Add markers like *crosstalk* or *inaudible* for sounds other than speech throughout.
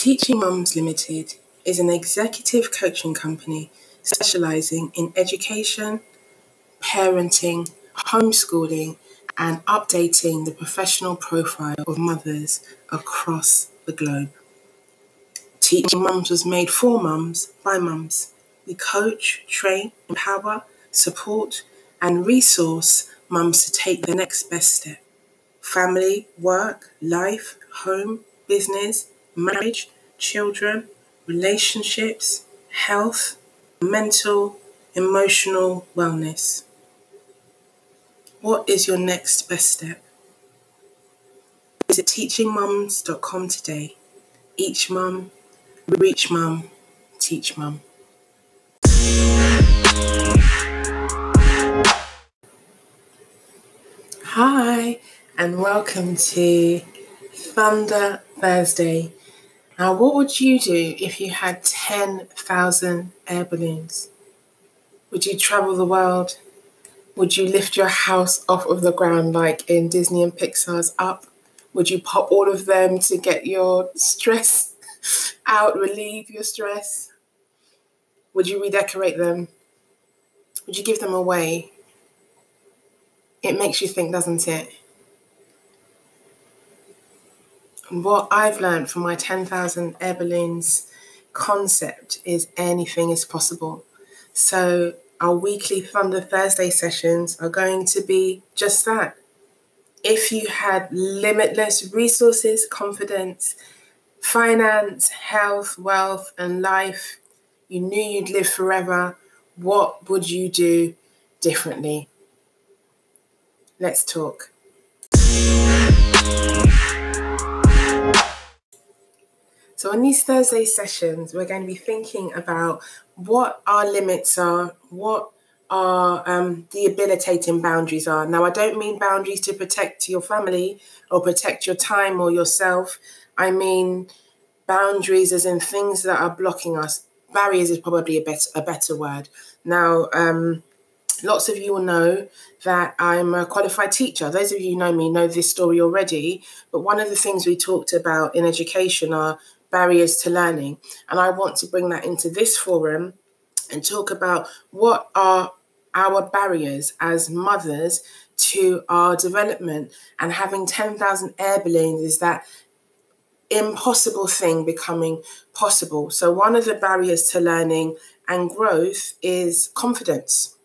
Teaching Mums Limited is an executive coaching company specializing in education, parenting, homeschooling, and updating the professional profile of mothers across the globe. Teaching Mums was made for mums by mums. We coach, train, empower, support, and resource mums to take the next best step. Family, work, life, home, business, marriage, children, relationships, health, mental, emotional wellness. What is your next best step? Visit teachingmums.com today. Each mum, reach mum, teach mum. Hi, and welcome to Thunder Thursday. Now, what would you do if you had 10,000 air balloons? Would you travel the world? Would you lift your house off of the ground like in Disney and Pixar's Up? Would you pop all of them to get your stress *laughs* out, relieve your stress? Would you redecorate them? Would you give them away? It makes you think, doesn't it? What I've learned from my 10,000 air balloons concept is anything is possible. So, our weekly Thunder Thursday sessions are going to be just that. If you had limitless resources, confidence, finance, health, wealth, and life, you knew you'd live forever, what would you do differently? Let's talk. So, on these Thursday sessions, we're going to be thinking about what our limits are, what our um, debilitating boundaries are. Now, I don't mean boundaries to protect your family or protect your time or yourself. I mean boundaries as in things that are blocking us. Barriers is probably a better a better word. Now, um, lots of you will know that I'm a qualified teacher. Those of you who know me know this story already. But one of the things we talked about in education are barriers to learning. And I want to bring that into this forum and talk about what are our barriers as mothers to our development. And having 10,000 air balloons is that impossible thing becoming possible. So, one of the barriers to learning and growth is confidence.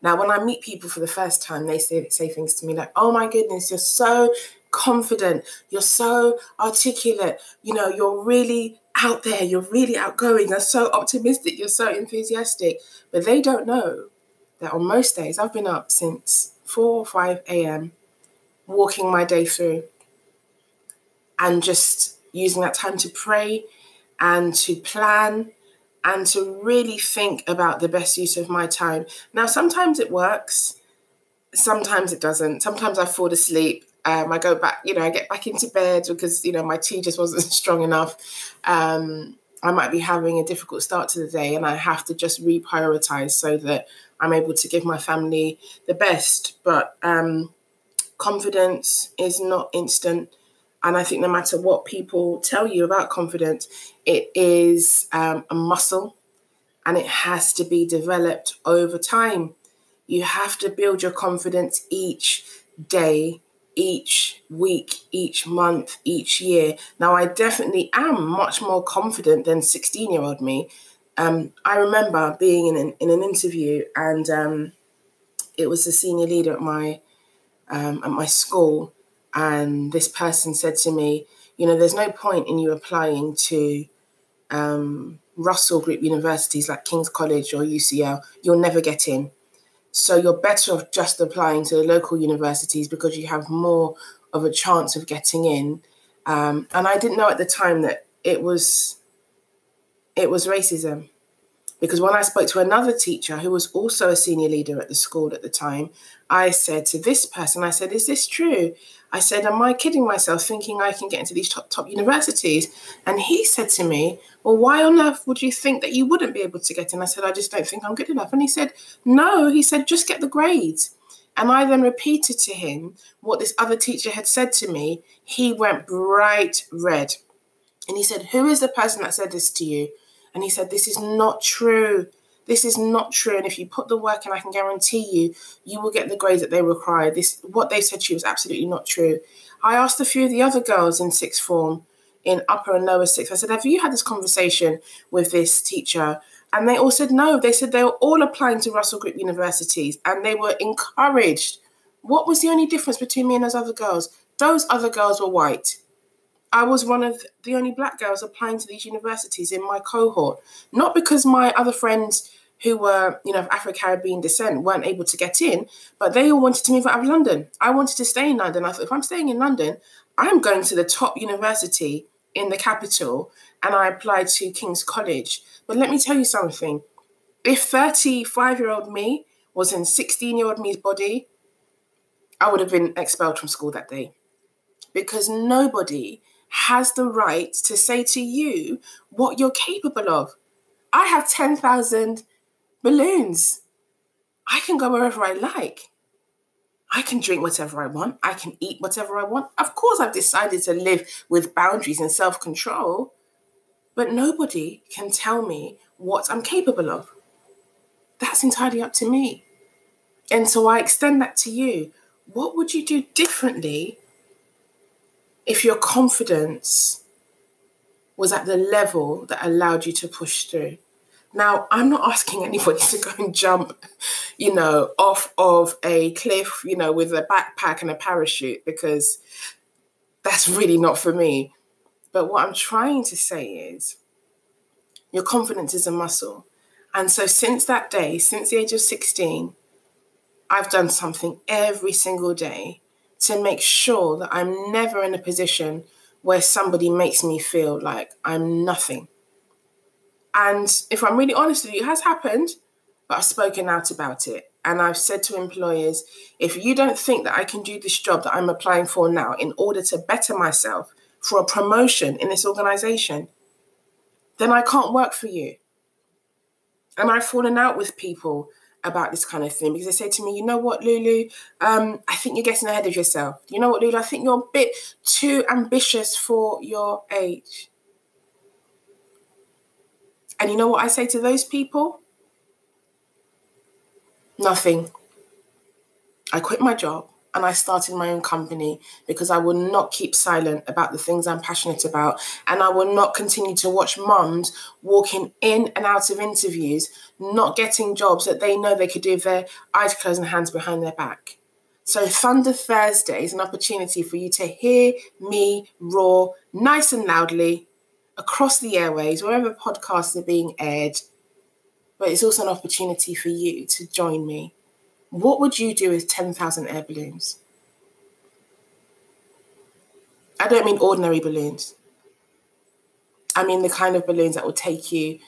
Now, when I meet people for the first time, they say, say things to me like, oh my goodness, you're so confident, you're so articulate, you know, you're really out there, you're really outgoing, you're so optimistic, you're so enthusiastic. But they don't know that on most days, I've been up since 4 or 5 a.m., walking my day through and just using that time to pray and to plan and to really think about the best use of my time. Now, sometimes it works, sometimes it doesn't. Sometimes I fall asleep um, I go back, you know, I get back into bed because, you know, my tea just wasn't *laughs* strong enough. Um, I might be having a difficult start to the day and I have to just reprioritize so that I'm able to give my family the best. But um, confidence is not instant. And I think no matter what people tell you about confidence, it is um, a muscle and it has to be developed over time. You have to build your confidence each day each week, each month, each year. Now, I definitely am much more confident than 16 year old me. Um, I remember being in an, in an interview, and um, it was the senior leader at my um, at my school, and this person said to me, "You know, there's no point in you applying to um, Russell Group universities like King's College or UCL. You'll never get in." So you're better off just applying to the local universities because you have more of a chance of getting in. Um, and I didn't know at the time that it was it was racism. Because when I spoke to another teacher who was also a senior leader at the school at the time, I said to this person, I said, Is this true? I said, Am I kidding myself thinking I can get into these top, top universities? And he said to me, Well, why on earth would you think that you wouldn't be able to get in? I said, I just don't think I'm good enough. And he said, No, he said, just get the grades. And I then repeated to him what this other teacher had said to me. He went bright red. And he said, Who is the person that said this to you? And he said, This is not true. This is not true. And if you put the work in, I can guarantee you, you will get the grades that they require. This what they said to you is absolutely not true. I asked a few of the other girls in sixth form, in upper and lower sixth, I said, Have you had this conversation with this teacher? And they all said no. They said they were all applying to Russell Group universities and they were encouraged. What was the only difference between me and those other girls? Those other girls were white. I was one of the only black girls applying to these universities in my cohort. Not because my other friends who were, you know, of Afro Caribbean descent weren't able to get in, but they all wanted to move out of London. I wanted to stay in London. I thought if I'm staying in London, I'm going to the top university in the capital and I applied to King's College. But let me tell you something. If 35 year old me was in 16 year old me's body, I would have been expelled from school that day. Because nobody has the right to say to you what you're capable of. I have 10,000 balloons. I can go wherever I like. I can drink whatever I want. I can eat whatever I want. Of course, I've decided to live with boundaries and self control, but nobody can tell me what I'm capable of. That's entirely up to me. And so I extend that to you. What would you do differently if your confidence was at the level that allowed you to push through? Now, I'm not asking anybody *laughs* to go and jump, you know, off of a cliff, you know, with a backpack and a parachute because that's really not for me. But what I'm trying to say is your confidence is a muscle. And so since that day, since the age of 16, I've done something every single day to make sure that I'm never in a position where somebody makes me feel like I'm nothing. And if I'm really honest with you, it has happened, but I've spoken out about it. And I've said to employers, if you don't think that I can do this job that I'm applying for now in order to better myself for a promotion in this organization, then I can't work for you. And I've fallen out with people about this kind of thing because they say to me, you know what, Lulu, um, I think you're getting ahead of yourself. You know what, Lulu, I think you're a bit too ambitious for your age. And you know what I say to those people? Nothing. I quit my job and I started my own company because I will not keep silent about the things I'm passionate about. And I will not continue to watch mums walking in and out of interviews, not getting jobs that they know they could do with their eyes closed and hands behind their back. So, Thunder Thursday is an opportunity for you to hear me roar nice and loudly across the airways, wherever podcasts are being aired. But it's also an opportunity for you to join me. What would you do with 10,000 air balloons? I don't mean ordinary balloons. I mean the kind of balloons that will take you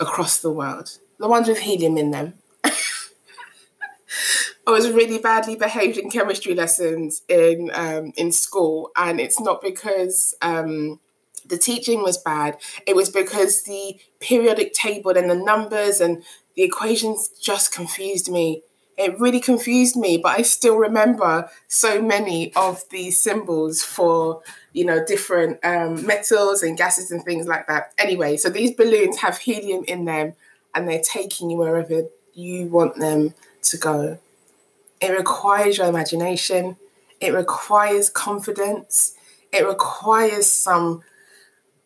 across the world. The ones with helium in them. *laughs* I was really badly behaved in chemistry lessons in um, in school, and it's not because um, the teaching was bad. It was because the periodic table and the numbers and the equations just confused me. It really confused me, but I still remember so many of the symbols for, you know, different um, metals and gases and things like that. Anyway, so these balloons have helium in them and they're taking you wherever you want them to go. It requires your imagination, it requires confidence, it requires some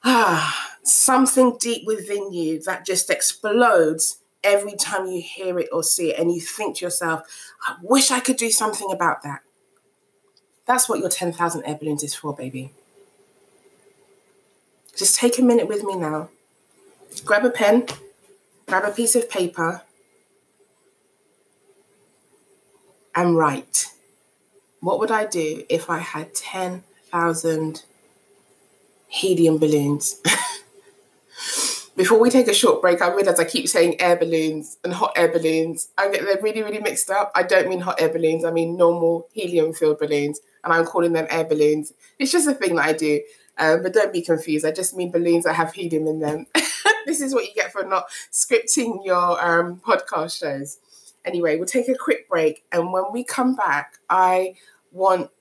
ah, *sighs* something deep within you that just explodes every time you hear it or see it, and you think to yourself, I wish I could do something about that. That's what your 10,000 air balloons is for, baby. Just take a minute with me now. Grab a pen, grab a piece of paper, and write. What would I do if I had 10,000 helium balloons. *laughs* Before we take a short break, I realize I keep saying air balloons and hot air balloons. I get them really, really mixed up. I don't mean hot air balloons, I mean normal helium filled balloons, and I'm calling them air balloons. It's just a thing that I do. Um, but don't be confused. I just mean balloons that have helium in them. *laughs* this is what you get for not scripting your um, podcast shows. Anyway, we'll take a quick break, and when we come back, I want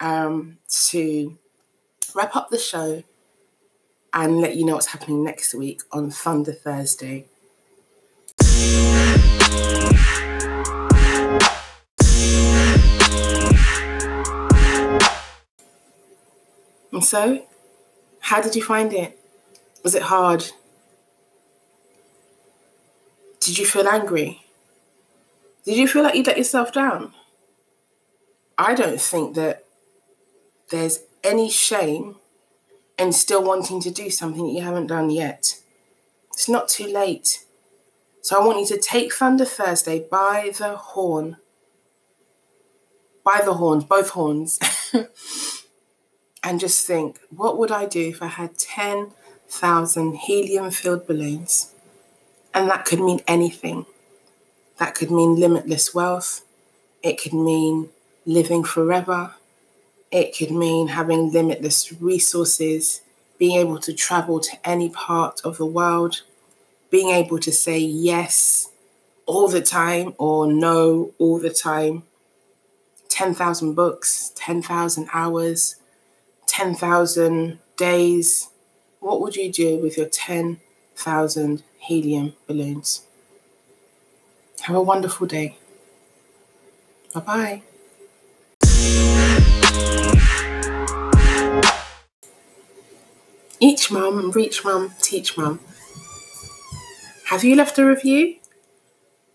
um, to wrap up the show and let you know what's happening next week on Thunder Thursday. And so, how did you find it? Was it hard? Did you feel angry? Did you feel like you let yourself down? I don't think that there's any shame in still wanting to do something that you haven't done yet. It's not too late. So I want you to take Thunder Thursday by the horn. By the horns, both horns. *laughs* and just think, what would I do if I had 10,000 helium filled balloons? And that could mean anything. That could mean limitless wealth. It could mean living forever. It could mean having limitless resources, being able to travel to any part of the world, being able to say yes all the time or no all the time. 10,000 books, 10,000 hours, 10,000 days, what would you do with your 10,000 helium balloons? Have a wonderful day. Bye bye. Each mum, reach mum, teach mum. Have you left a review?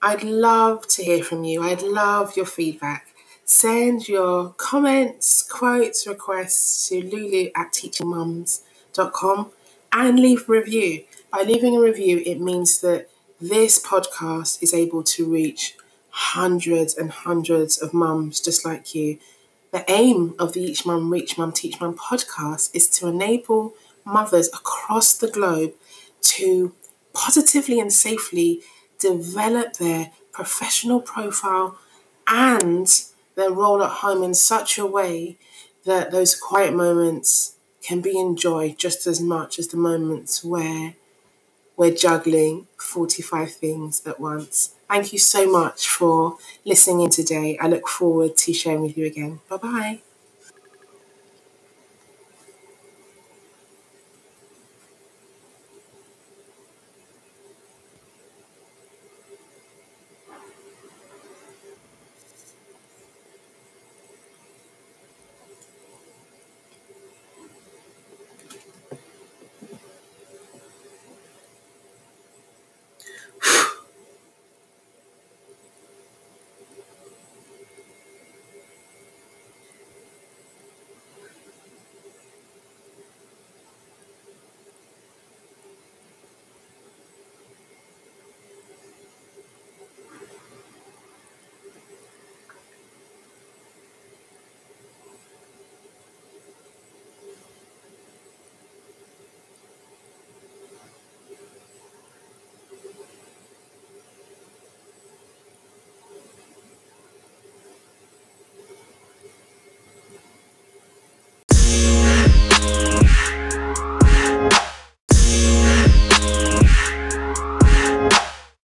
I'd love to hear from you. I'd love your feedback send your comments, quotes, requests to lulu at teachingmums.com and leave a review. By leaving a review, it means that this podcast is able to reach hundreds and hundreds of mums just like you. The aim of the Each Mum, Reach Mum, Teach Mum podcast is to enable mothers across the globe to positively and safely develop their professional profile and their role at home in such a way that those quiet moments can be enjoyed just as much as the moments where we're juggling 45 things at once. Thank you so much for listening in today. I look forward to sharing with you again. Bye bye.